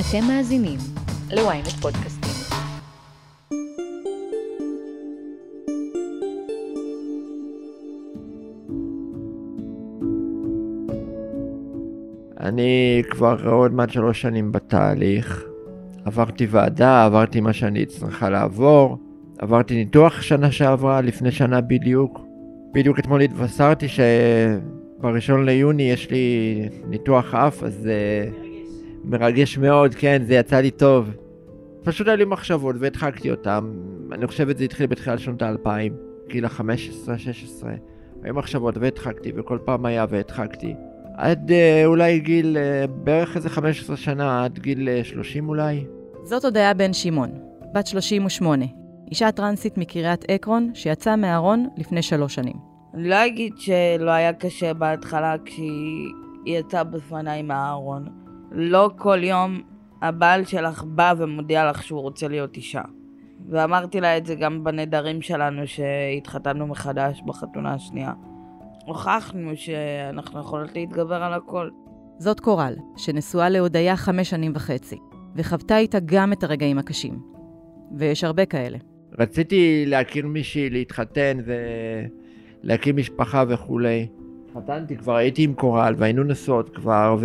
אתם מאזינים ל-ynet פודקאסטים. אני כבר עוד מעט שלוש שנים בתהליך. עברתי ועדה, עברתי מה שאני צריכה לעבור, עברתי ניתוח שנה שעברה, לפני שנה בדיוק. בדיוק אתמול התבשרתי שבראשון ליוני יש לי ניתוח אף, אז זה מרגש מאוד, כן, זה יצא לי טוב. פשוט היו לי מחשבות והדחקתי אותן. אני חושב שזה התחיל בתחילת שנות האלפיים, גיל ה-15-16. היו מחשבות והדחקתי, וכל פעם היה והדחקתי. עד אה, אולי גיל, אה, בערך איזה 15 שנה, עד גיל אה, 30 אולי. זאת הודיה בן שמעון, בת 38, אישה טרנסית מקריית עקרון שיצאה מהארון לפני שלוש שנים. אני לא אגיד שלא היה קשה בהתחלה כשהיא יצאה בפניי מהארון. לא כל יום הבעל שלך בא ומודיע לך שהוא רוצה להיות אישה. ואמרתי לה את זה גם בנדרים שלנו שהתחתנו מחדש בחתונה השנייה. הוכחנו שאנחנו יכולות להתגבר על הכל. זאת קורל, שנשואה להודיה חמש שנים וחצי, וחוותה איתה גם את הרגעים הקשים. ויש הרבה כאלה. רציתי להכיר מישהי, להתחתן ולהקים משפחה וכולי. התחתנתי, כבר הייתי עם קורל והיינו נשואות כבר,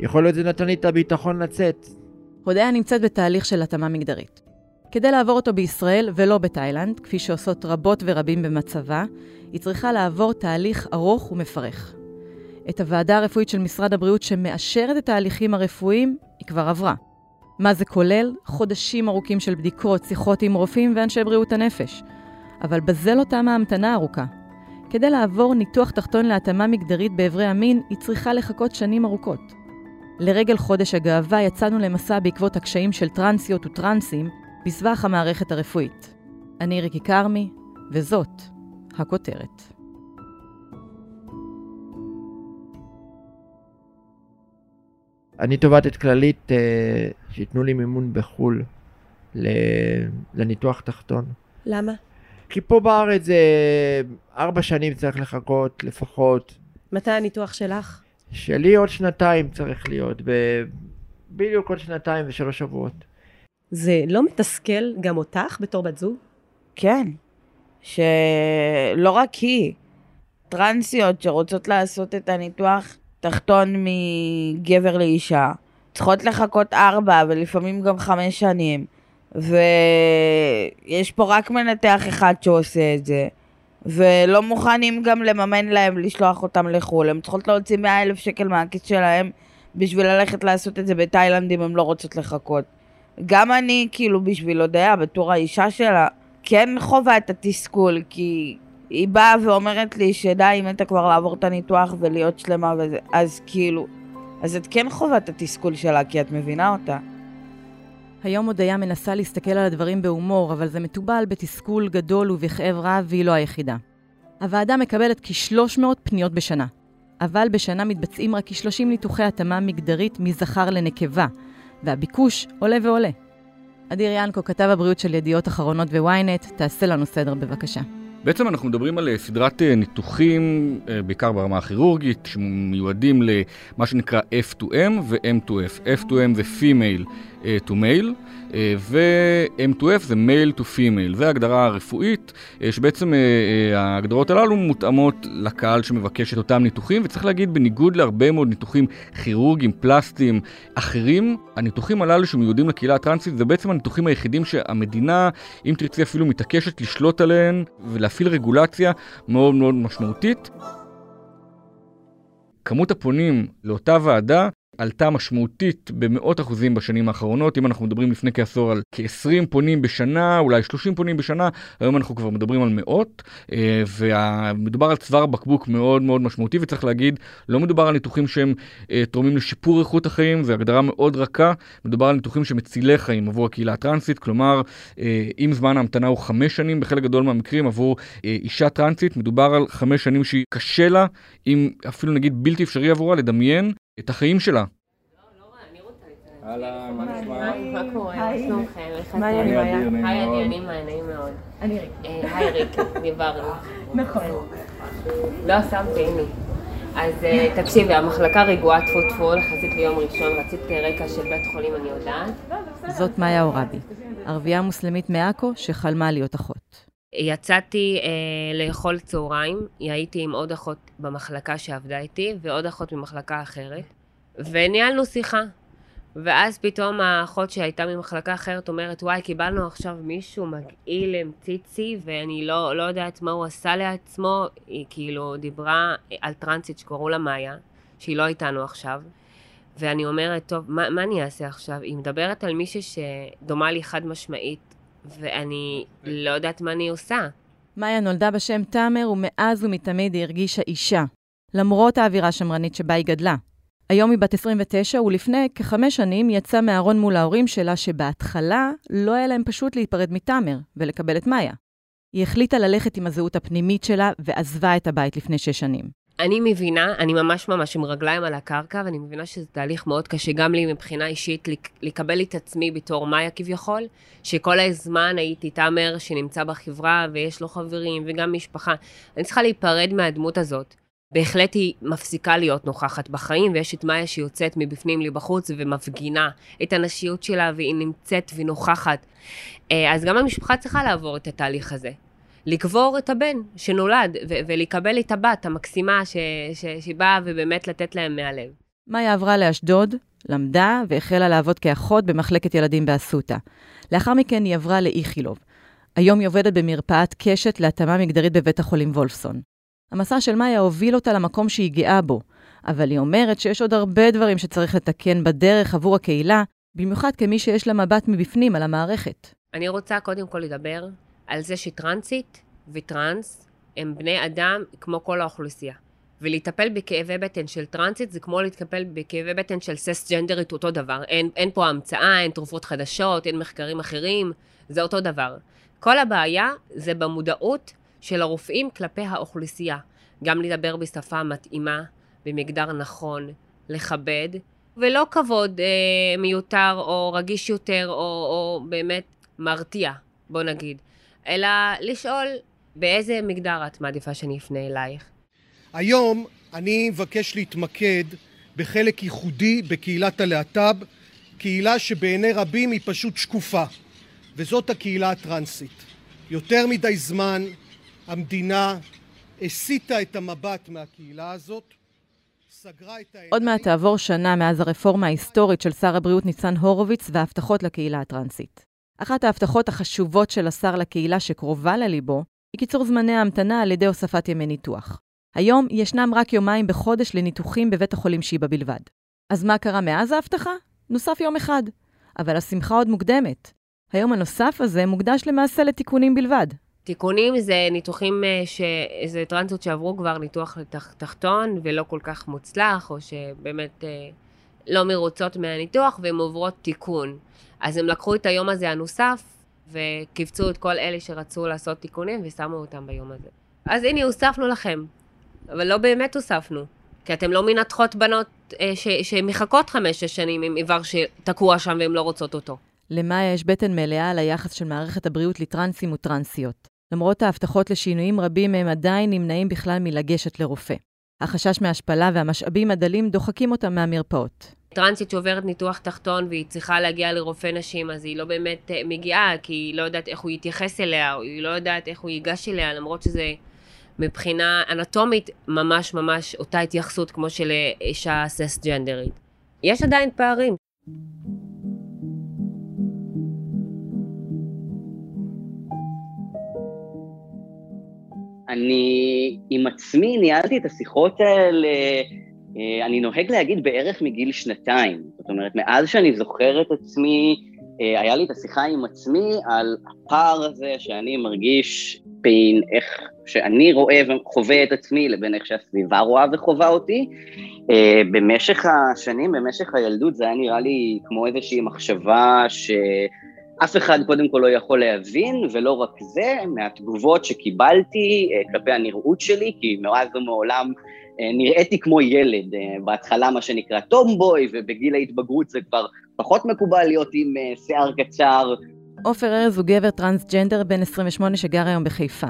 ויכול להיות זה נתן לי את הביטחון לצאת. הודיה נמצאת בתהליך של התאמה מגדרית. כדי לעבור אותו בישראל ולא בתאילנד, כפי שעושות רבות ורבים במצבה, היא צריכה לעבור תהליך ארוך ומפרך. את הוועדה הרפואית של משרד הבריאות שמאשרת את ההליכים הרפואיים, היא כבר עברה. מה זה כולל? חודשים ארוכים של בדיקות, שיחות עם רופאים ואנשי בריאות הנפש. אבל בזה לא תמה ההמתנה הארוכה. כדי לעבור ניתוח תחתון להתאמה מגדרית באיברי המין, היא צריכה לחכות שנים ארוכות. לרגל חודש הגאווה יצאנו למסע בעקבות הקשיים של טרנסיות וטרנסים בסבך המערכת הרפואית. אני ריקי כרמי, וזאת הכותרת. אני תובעת את כללית אה, שייתנו לי מימון בחו"ל לניתוח תחתון. למה? כי פה בארץ זה ארבע שנים צריך לחכות לפחות. מתי הניתוח שלך? שלי עוד שנתיים צריך להיות, ב- בדיוק עוד שנתיים ושלוש שבועות. זה לא מתסכל גם אותך בתור בת זוג? כן, שלא רק היא, טרנסיות שרוצות לעשות את הניתוח תחתון מגבר לאישה, צריכות לחכות ארבע ולפעמים גם חמש שנים, ויש פה רק מנתח אחד שעושה את זה, ולא מוכנים גם לממן להם לשלוח אותם לחו"ל, הן צריכות להוציא מאה אלף שקל מהכיס שלהם בשביל ללכת לעשות את זה בתאילנד אם הן לא רוצות לחכות. גם אני, כאילו, בשביל הודיה, בתור האישה שלה, כן חווה את התסכול, כי היא באה ואומרת לי שדי, היא מתה כבר לעבור את הניתוח ולהיות שלמה וזה, אז כאילו, אז את כן חווה את התסכול שלה, כי את מבינה אותה. היום הודיה מנסה להסתכל על הדברים בהומור, אבל זה מתובל בתסכול גדול ובכאב רב, והיא לא היחידה. הוועדה מקבלת כ-300 פניות בשנה, אבל בשנה מתבצעים רק כ-30 ניתוחי התאמה מגדרית מזכר לנקבה, והביקוש עולה ועולה. אדיר ינקו, כתב הבריאות של ידיעות אחרונות ו-ynet, תעשה לנו סדר בבקשה. בעצם אנחנו מדברים על אה, סדרת אה, ניתוחים, אה, בעיקר ברמה הכירורגית, שמיועדים למה שנקרא F2M ו-M2F. F2M זה Female to Male, ו-M2F זה Male to Female. זו ההגדרה הרפואית, שבעצם ההגדרות הללו מותאמות לקהל שמבקש את אותם ניתוחים, וצריך להגיד, בניגוד להרבה מאוד ניתוחים כירורגיים, פלסטיים, אחרים, הניתוחים הללו שמיועדים לקהילה הטרנסית, זה בעצם הניתוחים היחידים שהמדינה, אם תרצי אפילו, מתעקשת לשלוט עליהן ולהפעיל רגולציה מאוד מאוד משמעותית. כמות הפונים לאותה ועדה עלתה משמעותית במאות אחוזים בשנים האחרונות. אם אנחנו מדברים לפני כעשור על כ-20 פונים בשנה, אולי 30 פונים בשנה, היום אנחנו כבר מדברים על מאות, אה, ומדובר על צוואר בקבוק מאוד מאוד משמעותי, וצריך להגיד, לא מדובר על ניתוחים שהם אה, תורמים לשיפור איכות החיים, זו הגדרה מאוד רכה, מדובר על ניתוחים שמצילי חיים עבור הקהילה הטרנסית, כלומר, אה, אם זמן ההמתנה הוא חמש שנים בחלק גדול מהמקרים עבור אישה טרנסית, מדובר על חמש שנים שהיא קשה לה, אם אפילו נגיד בלתי אפשרי עבורה, לדמיין את החיים שלה. אהלן, מה נשמע? מה קורה? מה שלומכם? איך מה אתם? העניינים? היי, אני אני מה, נעים מאוד. אני ריקי. אה, היי ריקי, דיברנו. נכון. לא שמתי, הנה. אז אה, תקשיבי, המחלקה רגועה טפו טפו, יחסית ליום ראשון, רצית רקע של בית חולים, אני יודעת. זאת מאיה עורבי, ערבייה מוסלמית מעכו שחלמה להיות אחות. יצאתי אה, לאכול צהריים, הייתי עם עוד אחות במחלקה שעבדה איתי, ועוד אחות ממחלקה אחרת, וניהלנו שיחה. ואז פתאום האחות שהייתה ממחלקה אחרת אומרת, וואי, קיבלנו עכשיו מישהו מגעיל עם ציצי, ואני לא, לא יודעת מה הוא עשה לעצמו. היא כאילו דיברה על טרנסית שקראו לה מאיה, שהיא לא איתנו עכשיו. ואני אומרת, טוב, מה, מה אני אעשה עכשיו? היא מדברת על מישהי שדומה לי חד משמעית, ואני לא יודעת מה אני עושה. מאיה נולדה בשם תאמר, ומאז ומתמיד היא הרגישה אישה, למרות האווירה השמרנית שבה היא גדלה. היום היא בת 29, ולפני כחמש שנים יצאה מהארון מול ההורים שלה, שבהתחלה לא היה להם פשוט להיפרד מתאמר ולקבל את מאיה. היא החליטה ללכת עם הזהות הפנימית שלה ועזבה את הבית לפני שש שנים. אני מבינה, אני ממש ממש עם רגליים על הקרקע, ואני מבינה שזה תהליך מאוד קשה גם לי מבחינה אישית, לק- לקבל את עצמי בתור מאיה כביכול, שכל הזמן הייתי תאמר שנמצא בחברה ויש לו חברים וגם משפחה. אני צריכה להיפרד מהדמות הזאת. בהחלט היא מפסיקה להיות נוכחת בחיים, ויש את מאיה שיוצאת מבפנים לבחוץ ומפגינה את הנשיות שלה, והיא נמצאת ונוכחת. אה, אז גם המשפחה צריכה לעבור את התהליך הזה. לקבור את הבן שנולד, ו- ולקבל את הבת המקסימה ש- ש- שבאה ובאמת לתת להם מהלב. מאיה עברה לאשדוד, למדה והחלה לעבוד כאחות במחלקת ילדים באסותא. לאחר מכן היא עברה לאיכילוב. היום היא עובדת במרפאת קשת להתאמה מגדרית בבית החולים וולפסון. המסע של מאיה הוביל אותה למקום שהיא גאה בו, אבל היא אומרת שיש עוד הרבה דברים שצריך לתקן בדרך עבור הקהילה, במיוחד כמי שיש לה מבט מבפנים על המערכת. אני רוצה קודם כל לדבר על זה שטרנסית וטרנס הם בני אדם כמו כל האוכלוסייה. ולטפל בכאבי בטן של טרנסית זה כמו לטפל בכאבי בטן של ססג'נדרית אותו דבר. אין, אין פה המצאה, אין תרופות חדשות, אין מחקרים אחרים, זה אותו דבר. כל הבעיה זה במודעות של הרופאים כלפי האוכלוסייה. גם לדבר בשפה מתאימה, במגדר נכון, לכבד, ולא כבוד אה, מיותר או רגיש יותר או, או באמת מרתיע, בוא נגיד, אלא לשאול באיזה מגדר את מעדיפה שאני אפנה אלייך. היום אני מבקש להתמקד בחלק ייחודי בקהילת הלהט"ב, קהילה שבעיני רבים היא פשוט שקופה, וזאת הקהילה הטרנסית. יותר מדי זמן המדינה הסיטה את המבט מהקהילה הזאת, סגרה את העיניים... עוד מעט תעבור שנה מאז הרפורמה ההיסטורית של שר הבריאות ניצן הורוביץ וההבטחות לקהילה הטרנסית. אחת ההבטחות החשובות של השר לקהילה שקרובה לליבו, היא קיצור זמני ההמתנה על ידי הוספת ימי ניתוח. היום ישנם רק יומיים בחודש לניתוחים בבית החולים שיבא בלבד. אז מה קרה מאז ההבטחה? נוסף יום אחד. אבל השמחה עוד מוקדמת. היום הנוסף הזה מוקדש למעשה לתיקונים בלבד. תיקונים זה ניתוחים, אה, ש... זה טרנסות שעברו כבר ניתוח. תחתון ולא כל כך מוצלח, או שבאמת אה, לא מרוצות מהניתוח והן עוברות תיקון. אז הם לקחו את היום הזה הנוסף וקיבצו את כל אלה שרצו לעשות תיקונים ושמו אותם ביום הזה. אז הנה, הוספנו לכם. אבל לא באמת הוספנו. כי אתם לא מנתחות בנות אה. שמחכות חמש-שש שנים עם איבר שתקוע שם והן לא רוצות אותו. למאיה יש בטן מלאה על היחס של מערכת הבריאות לטרנסים וטרנסיות. למרות ההבטחות לשינויים רבים, הם עדיין נמנעים בכלל מלגשת לרופא. החשש מהשפלה והמשאבים הדלים דוחקים אותם מהמרפאות. טרנסית שעוברת ניתוח תחתון והיא צריכה להגיע לרופא נשים, אז היא לא באמת אה, מגיעה, כי היא לא יודעת איך הוא יתייחס אליה, או היא לא יודעת איך הוא ייגש אליה, למרות שזה מבחינה אנטומית ממש ממש אותה התייחסות כמו של אה, אישה ססג'נדרית. יש עדיין פערים. אני עם עצמי ניהלתי את השיחות האלה, אני נוהג להגיד בערך מגיל שנתיים. זאת אומרת, מאז שאני זוכר את עצמי, אה, היה לי את השיחה עם עצמי על הפער הזה שאני מרגיש בין איך שאני רואה וחווה את עצמי לבין איך שהסביבה רואה וחווה אותי. אה, במשך השנים, במשך הילדות, זה היה נראה לי כמו איזושהי מחשבה ש... אף אחד קודם כל לא יכול להבין, ולא רק זה, מהתגובות שקיבלתי כלפי הנראות שלי, כי מאז ומעולם נראיתי כמו ילד, uh, בהתחלה מה שנקרא טומבוי, ובגיל ההתבגרות זה כבר פחות מקובל להיות עם uh, שיער קצר. עופר ארז הוא גבר טרנסג'נדר בן 28 שגר היום בחיפה.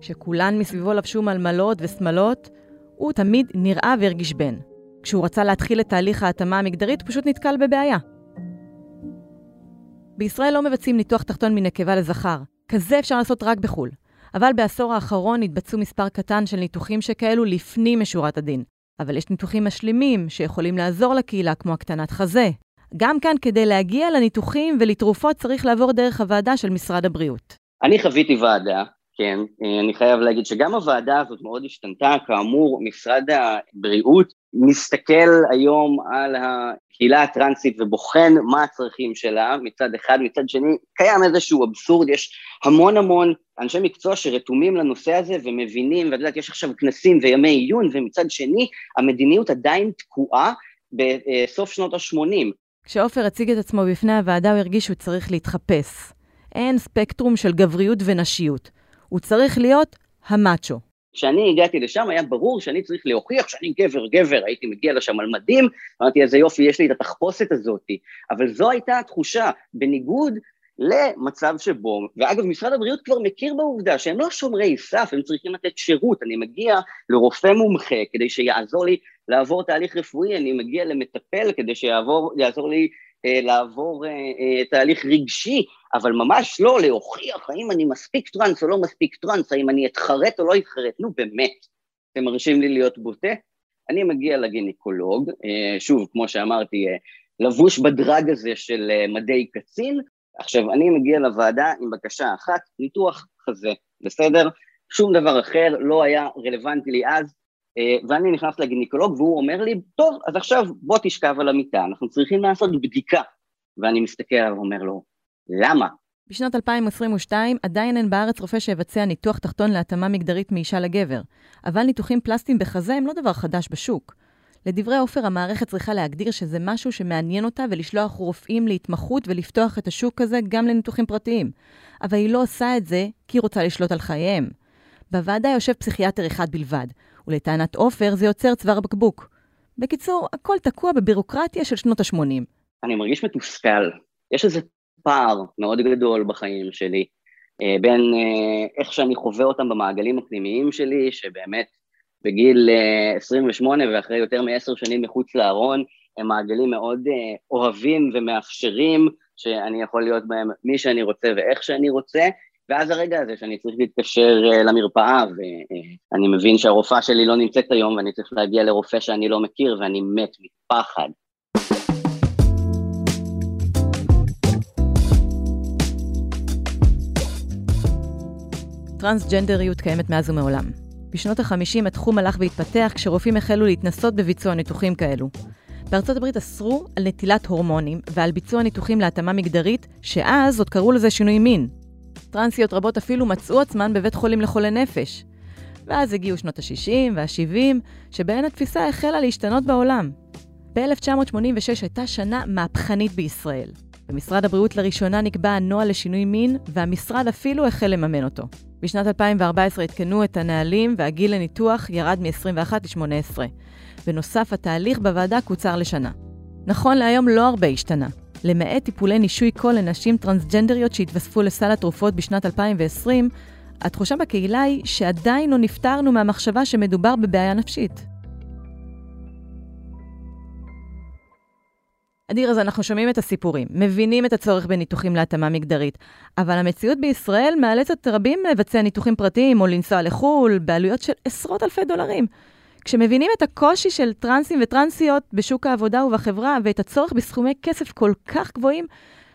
כשכולן מסביבו לבשו מלמלות ושמלות, הוא תמיד נראה והרגיש בן. כשהוא רצה להתחיל את תהליך ההתאמה המגדרית, פשוט נתקל בבעיה. בישראל לא מבצעים ניתוח תחתון מנקבה לזכר. כזה אפשר לעשות רק בחו"ל. אבל בעשור האחרון התבצעו מספר קטן של ניתוחים שכאלו לפנים משורת הדין. אבל יש ניתוחים משלימים שיכולים לעזור לקהילה, כמו הקטנת חזה. גם כאן, כדי להגיע לניתוחים ולתרופות, צריך לעבור דרך הוועדה של משרד הבריאות. אני חוויתי ועדה, כן, אני חייב להגיד שגם הוועדה הזאת מאוד השתנתה, כאמור, משרד הבריאות מסתכל היום על הקהילה הטרנסית ובוחן מה הצרכים שלה מצד אחד, מצד שני קיים איזשהו אבסורד, יש המון המון אנשי מקצוע שרתומים לנושא הזה ומבינים, ואת יודעת, יש עכשיו כנסים וימי עיון, ומצד שני המדיניות עדיין תקועה בסוף שנות ה-80. כשעופר הציג את עצמו בפני הוועדה הוא הרגיש שהוא צריך להתחפש. אין ספקטרום של גבריות ונשיות. הוא צריך להיות המאצ'ו. כשאני הגעתי לשם היה ברור שאני צריך להוכיח שאני גבר גבר, הייתי מגיע לשם על מדים, אמרתי איזה יופי, יש לי את התחפושת הזאת, אבל זו הייתה התחושה, בניגוד למצב שבו, ואגב משרד הבריאות כבר מכיר בעובדה שהם לא שומרי סף, הם צריכים לתת שירות, אני מגיע לרופא מומחה כדי שיעזור לי לעבור תהליך רפואי, אני מגיע למטפל כדי שיעזור לי לעבור אה, אה, תהליך רגשי, אבל ממש לא להוכיח האם אני מספיק טראנס או לא מספיק טראנס, האם אני אתחרט או לא אתחרט, נו באמת, אתם מרשים לי להיות בוטה? אני מגיע לגינקולוג, שוב, כמו שאמרתי, לבוש בדרג הזה של מדי קצין, עכשיו, אני מגיע לוועדה עם בקשה אחת, ניתוח חזה, בסדר? שום דבר אחר לא היה רלוונטי לי אז, אה, ואני נכנס לגינקולוג והוא אומר לי, טוב, אז עכשיו בוא תשכב על המיטה, אנחנו צריכים לעשות בדיקה. ואני מסתכל עליו ואומר לו, למה? בשנת 2022 עדיין אין בארץ רופא שיבצע ניתוח תחתון להתאמה מגדרית מאישה לגבר, אבל ניתוחים פלסטיים בחזה הם לא דבר חדש בשוק. לדברי עופר, המערכת צריכה להגדיר שזה משהו שמעניין אותה ולשלוח רופאים להתמחות ולפתוח את השוק הזה גם לניתוחים פרטיים. אבל היא לא עושה את זה כי היא רוצה לשלוט על חייהם. בוועדה יושב פסיכיאטר אחד בלבד, ולטענת עופר זה יוצר צוואר בקבוק. בקיצור, הכל תקוע בבירוקרטיה של שנות ה-80. אני מרגיש מתוסכל. יש איזה פער מאוד גדול בחיים שלי, אה, בין אה, איך שאני חווה אותם במעגלים הפנימיים שלי, שבאמת בגיל 28 אה, ואחרי יותר מעשר שנים מחוץ לארון, הם מעגלים מאוד אוהבים ומאפשרים, שאני יכול להיות בהם מי שאני רוצה ואיך שאני רוצה, ואז הרגע הזה שאני צריך להתקשר uh, למרפאה, ואני uh, מבין שהרופאה שלי לא נמצאת היום, ואני צריך להגיע לרופא שאני לא מכיר, ואני מת מפחד. טרנסג'נדריות קיימת מאז ומעולם. בשנות ה-50 התחום הלך והתפתח כשרופאים החלו להתנסות בביצוע ניתוחים כאלו. בארצות הברית אסרו על נטילת הורמונים ועל ביצוע ניתוחים להתאמה מגדרית, שאז עוד קראו לזה שינוי מין. טרנסיות רבות אפילו מצאו עצמן בבית חולים לחולי נפש. ואז הגיעו שנות ה-60 וה-70, שבהן התפיסה החלה להשתנות בעולם. ב-1986 הייתה שנה מהפכנית בישראל. במשרד הבריאות לראשונה נקבע הנוהל לשינוי מין, והמשרד אפילו החל לממן אותו. בשנת 2014 עדכנו את הנהלים והגיל לניתוח ירד מ-21 ל-18. בנוסף, התהליך בוועדה קוצר לשנה. נכון להיום לא הרבה השתנה. למעט טיפולי נישוי קול לנשים טרנסג'נדריות שהתווספו לסל התרופות בשנת 2020, התחושה בקהילה היא שעדיין לא נפטרנו מהמחשבה שמדובר בבעיה נפשית. אדיר, אז אנחנו שומעים את הסיפורים, מבינים את הצורך בניתוחים להתאמה מגדרית, אבל המציאות בישראל מאלצת רבים לבצע ניתוחים פרטיים או לנסוע לחו"ל בעלויות של עשרות אלפי דולרים. כשמבינים את הקושי של טרנסים וטרנסיות בשוק העבודה ובחברה ואת הצורך בסכומי כסף כל כך גבוהים,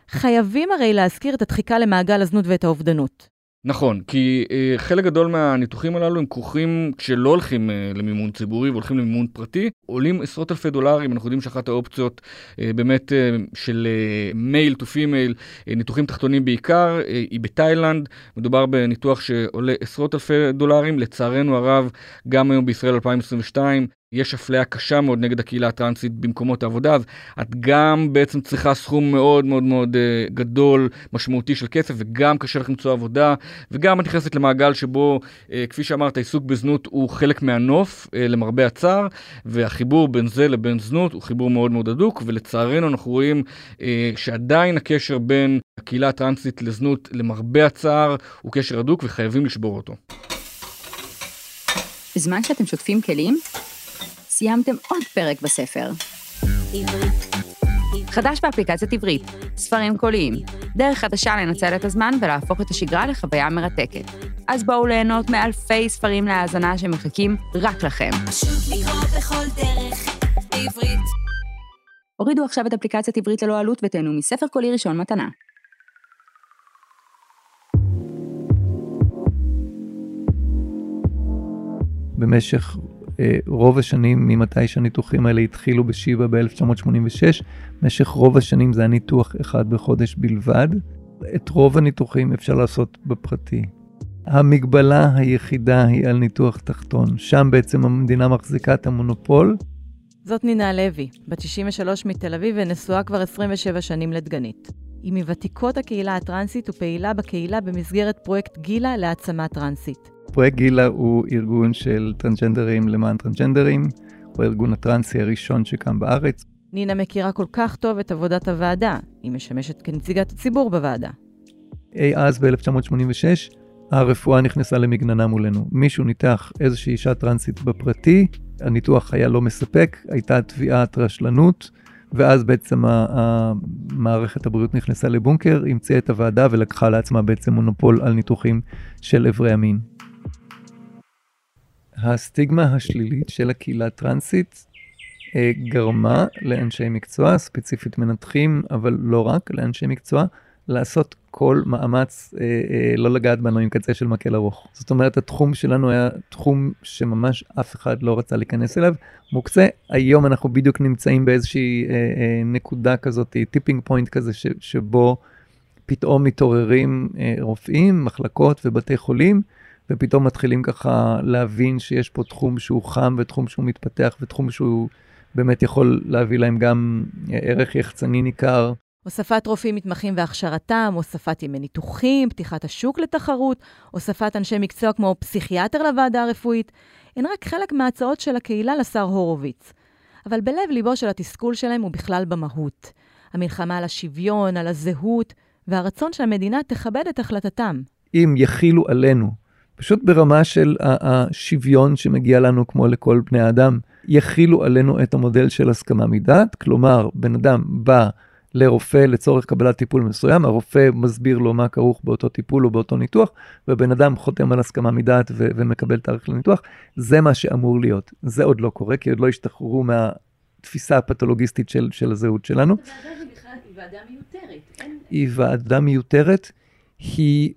חייבים הרי להזכיר את הדחיקה למעגל הזנות ואת האובדנות. נכון, כי אה, חלק גדול מהניתוחים הללו הם כרוכים, כשלא הולכים אה, למימון ציבורי והולכים למימון פרטי, עולים עשרות אלפי דולרים, אנחנו יודעים שאחת האופציות אה, באמת אה, של male to female, ניתוחים תחתונים בעיקר, אה, היא בתאילנד, מדובר בניתוח שעולה עשרות אלפי דולרים, לצערנו הרב, גם היום בישראל 2022, יש אפליה קשה מאוד נגד הקהילה הטרנסית במקומות העבודה, אז את גם בעצם צריכה סכום מאוד מאוד מאוד uh, גדול, משמעותי של כסף, וגם קשה לך למצוא עבודה, וגם את נכנסת למעגל שבו, uh, כפי שאמרת, העיסוק בזנות הוא חלק מהנוף, uh, למרבה הצער, והחיבור בין זה לבין זנות הוא חיבור מאוד מאוד הדוק, ולצערנו אנחנו רואים שעדיין הקשר בין הקהילה הטרנסית לזנות, למרבה הצער, הוא קשר הדוק וחייבים לשבור אותו. בזמן שאתם שוטפים כלים, סיימתם עוד פרק בספר. חדש באפליקציית עברית, ספרים קוליים, דרך חדשה לנצל את הזמן ולהפוך את השגרה לחוויה מרתקת. אז בואו ליהנות מאלפי ספרים להאזנה שמחכים רק לכם. הורידו עכשיו את אפליקציית עברית ללא עלות ותהנו מספר קולי ראשון מתנה. במשך רוב השנים ממתי שהניתוחים האלה התחילו בשיבא ב-1986, במשך רוב השנים זה היה אחד בחודש בלבד. את רוב הניתוחים אפשר לעשות בפרטי. המגבלה היחידה היא על ניתוח תחתון, שם בעצם המדינה מחזיקה את המונופול. זאת נינה לוי, בת 63 מתל אביב ונשואה כבר 27 שנים לדגנית. היא מוותיקות הקהילה הטרנסית ופעילה בקהילה במסגרת פרויקט גילה להעצמה טרנסית. פרויקט גילה הוא ארגון של טרנסג'נדרים למען טרנסג'נדרים, הוא הארגון הטרנסי הראשון שקם בארץ. נינה מכירה כל כך טוב את עבודת הוועדה, היא משמשת כנציגת הציבור בוועדה. אי אז ב-1986, הרפואה נכנסה למגננה מולנו. מישהו ניתח איזושהי אישה טרנסית בפרטי, הניתוח היה לא מספק, הייתה תביעת רשלנות, ואז בעצם מערכת הבריאות נכנסה לבונקר, המציאה את הוועדה ולקחה לעצמה בעצם מונופול על ניתוחים של אברי המין. הסטיגמה השלילית של הקהילה הטרנסית אה, גרמה לאנשי מקצוע, ספציפית מנתחים, אבל לא רק, לאנשי מקצוע, לעשות כל מאמץ אה, אה, לא לגעת בנו עם קצה של מקל ארוך. זאת אומרת, התחום שלנו היה תחום שממש אף אחד לא רצה להיכנס אליו, מוקצה. היום אנחנו בדיוק נמצאים באיזושהי אה, אה, נקודה כזאת, tipping point כזה, ש, שבו פתאום מתעוררים אה, רופאים, מחלקות ובתי חולים, ופתאום מתחילים ככה להבין שיש פה תחום שהוא חם ותחום שהוא מתפתח ותחום שהוא באמת יכול להביא להם גם אה, ערך יחצני ניכר. הוספת רופאים מתמחים והכשרתם, הוספת ימי ניתוחים, פתיחת השוק לתחרות, הוספת אנשי מקצוע כמו פסיכיאטר לוועדה הרפואית, הן רק חלק מההצעות של הקהילה לשר הורוביץ. אבל בלב ליבו של התסכול שלהם הוא בכלל במהות. המלחמה על השוויון, על הזהות, והרצון שהמדינה תכבד את החלטתם. אם יכילו עלינו, פשוט ברמה של השוויון שמגיע לנו כמו לכל בני האדם, יכילו עלינו את המודל של הסכמה מדעת, כלומר, בן אדם בא לרופא לצורך קבלת טיפול מסוים, הרופא מסביר לו מה כרוך באותו טיפול או באותו ניתוח, ובן אדם חותם על הסכמה מדעת ו- ומקבל תאריך לניתוח, זה מה שאמור להיות. זה עוד לא קורה, כי עוד לא השתחררו מהתפיסה הפתולוגיסטית של, של הזהות שלנו. היא ועדה מיותרת. היא ועדה מיותרת, היא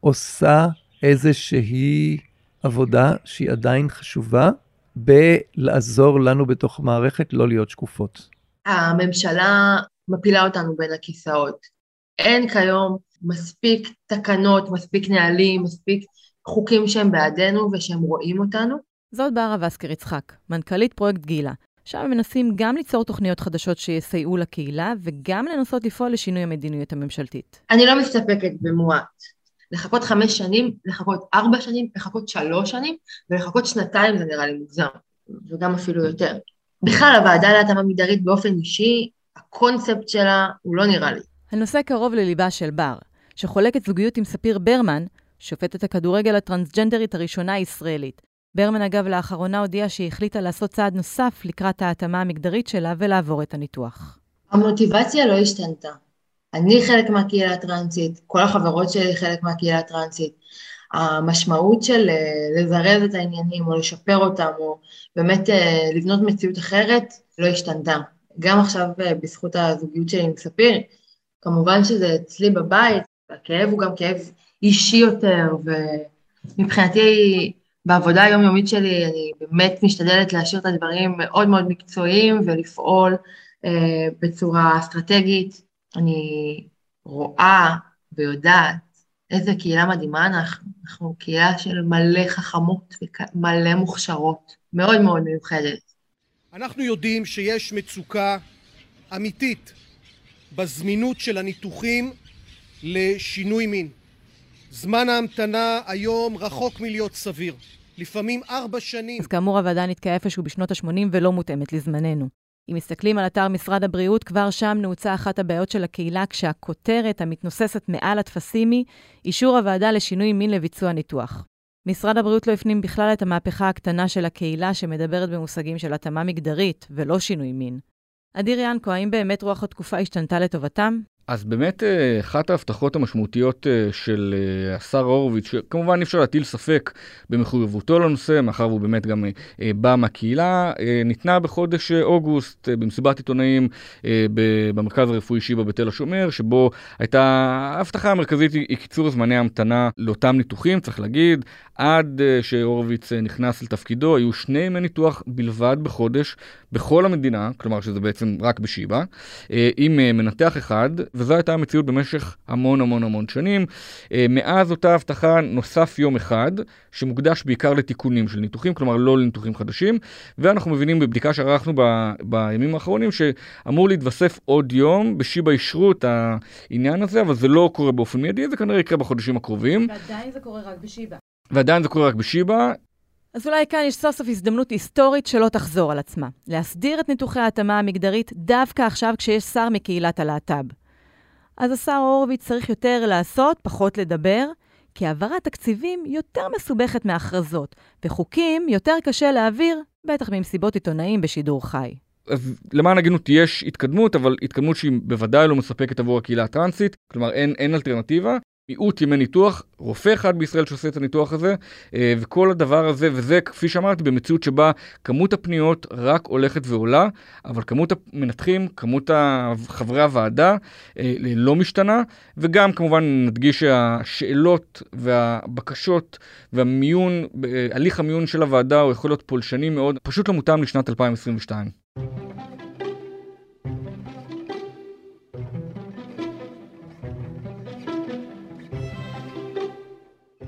עושה איזושהי עבודה שהיא עדיין חשובה בלעזור לנו בתוך מערכת לא להיות שקופות. הממשלה מפילה אותנו בין הכיסאות. אין כיום מספיק תקנות, מספיק נהלים, מספיק חוקים שהם בעדינו ושהם רואים אותנו. זאת ברה וסקר יצחק, מנכ"לית פרויקט גילה. שם מנסים גם ליצור תוכניות חדשות שיסייעו לקהילה וגם לנסות לפעול לשינוי המדיניות הממשלתית. אני לא מסתפקת במועט. לחכות חמש שנים, לחכות ארבע שנים, לחכות שלוש שנים, ולחכות שנתיים זה נראה לי מוגזם, וגם אפילו יותר. בכלל, הוועדה להתאמה מגדרית באופן אישי, הקונספט שלה הוא לא נראה לי. הנושא קרוב לליבה של בר, שחולקת זוגיות עם ספיר ברמן, שופטת הכדורגל הטרנסג'נדרית הראשונה הישראלית. ברמן אגב לאחרונה הודיעה שהיא החליטה לעשות צעד נוסף לקראת ההתאמה המגדרית שלה ולעבור את הניתוח. המוטיבציה לא השתנתה. אני חלק מהקהילה הטרנסית, כל החברות שלי חלק מהקהילה הטרנסית. המשמעות של אה, לזרז את העניינים או לשפר אותם או באמת אה, לבנות מציאות אחרת לא השתנתה. גם עכשיו אה, בזכות הזוגיות שלי עם ספיר, כמובן שזה אצלי בבית, הכאב הוא גם כאב אישי יותר, ומבחינתי בעבודה היומיומית שלי אני באמת משתדלת להשאיר את הדברים מאוד מאוד מקצועיים ולפעול אה, בצורה אסטרטגית. אני רואה ויודעת איזה קהילה מדהימה אנחנו, אנחנו קהילה של מלא חכמות ומלא מוכשרות, מאוד מאוד מיוחדת. אנחנו יודעים שיש מצוקה אמיתית בזמינות של הניתוחים לשינוי מין. זמן ההמתנה היום רחוק מלהיות סביר. לפעמים ארבע שנים. אז כאמור, הוועדה נתקעה איפשהו בשנות ה-80 ולא מותאמת לזמננו. אם מסתכלים על אתר משרד הבריאות, כבר שם נעוצה אחת הבעיות של הקהילה, כשהכותרת המתנוססת מעל הטפסים היא אישור הוועדה לשינוי מין לביצוע ניתוח. משרד הבריאות לא הפנים בכלל את המהפכה הקטנה של הקהילה שמדברת במושגים של התאמה מגדרית ולא שינוי מין. אדיר ינקו, האם באמת רוח התקופה השתנתה לטובתם? אז באמת אה, אחת ההבטחות המשמעותיות אה, של אה, השר הורוביץ, שכמובן אי אפשר להטיל ספק במחויבותו לנושא, מאחר והוא באמת גם בא מהקהילה, ניתנה בחודש אוגוסט במסיבת עיתונאים במרכז הרפואי שיבא בתל השומר, שבו הייתה, ההבטחה המרכזית היא קיצור זמני המתנה לאותם ניתוחים, צריך להגיד, עד שהורוביץ נכנס לתפקידו, היו שני ימי ניתוח בלבד בחודש בכל המדינה, כלומר שזה בעצם רק בשיבא, עם מנתח אחד. וזו הייתה המציאות במשך המון המון המון שנים. אה, מאז אותה הבטחה נוסף יום אחד, שמוקדש בעיקר לתיקונים של ניתוחים, כלומר לא לניתוחים חדשים, ואנחנו מבינים בבדיקה שערכנו ב, בימים האחרונים שאמור להתווסף עוד יום, בשיבא אישרו את העניין הזה, אבל זה לא קורה באופן מיידי, זה כנראה יקרה בחודשים הקרובים. ועדיין זה קורה רק בשיבא. ועדיין זה קורה רק בשיבא. אז אולי כאן יש סוף סוף הזדמנות היסטורית שלא תחזור על עצמה. להסדיר את ניתוחי ההתאמה המגדרית דווקא עכשיו כשיש שר מקהילת הלהט"ב. אז השר הורוביץ צריך יותר לעשות, פחות לדבר, כי העברת תקציבים יותר מסובכת מהכרזות, וחוקים יותר קשה להעביר, בטח ממסיבות עיתונאים בשידור חי. אז למען הגינות יש התקדמות, אבל התקדמות שהיא בוודאי לא מספקת עבור הקהילה הטרנסית, כלומר אין, אין אלטרנטיבה, מיעוט ימי ניתוח, רופא אחד בישראל שעושה את הניתוח הזה, אה, וכל הדבר הזה, וזה, כפי שאמרתי, במציאות שבה כמות הפניות רק הולכת ועולה, אבל כמות המנתחים, כמות חברי הוועדה אה, לא משתנה, וגם כמובן נדגיש שהשאלות והבקשות והמיון, אה, הליך המיון של הוועדה הוא יכול להיות פולשני מאוד, פשוט לא מותאם לשנת 2022.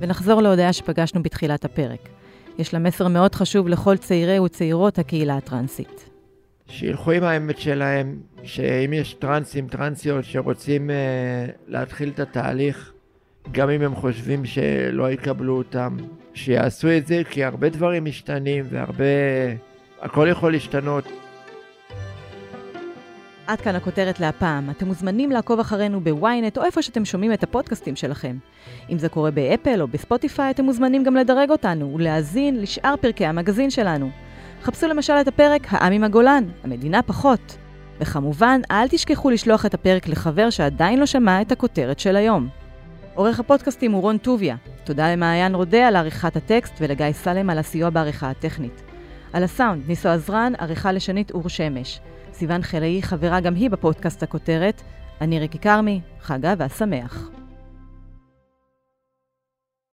ונחזור להודעה שפגשנו בתחילת הפרק. יש לה מסר מאוד חשוב לכל צעירי וצעירות הקהילה הטרנסית. שילכו עם האמת שלהם, שאם יש טרנסים, טרנסיות שרוצים uh, להתחיל את התהליך, גם אם הם חושבים שלא יקבלו אותם, שיעשו את זה, כי הרבה דברים משתנים והרבה... הכל יכול להשתנות. עד כאן הכותרת להפעם. אתם מוזמנים לעקוב אחרינו בוויינט או איפה שאתם שומעים את הפודקאסטים שלכם. אם זה קורה באפל או בספוטיפיי, אתם מוזמנים גם לדרג אותנו ולהאזין לשאר פרקי המגזין שלנו. חפשו למשל את הפרק העם עם הגולן, המדינה פחות. וכמובן, אל תשכחו לשלוח את הפרק לחבר שעדיין לא שמע את הכותרת של היום. עורך הפודקאסטים הוא רון טוביה. תודה למעיין רודה על עריכת הטקסט ולגיא סלם על הסיוע בעריכה הטכנית. על הסאונד, ניסו עזרן, עריכה לשונית אור שמש. סיון חלאי חברה גם היא בפודקאסט הכותרת. אני ריקי כרמי, חגה והשמח.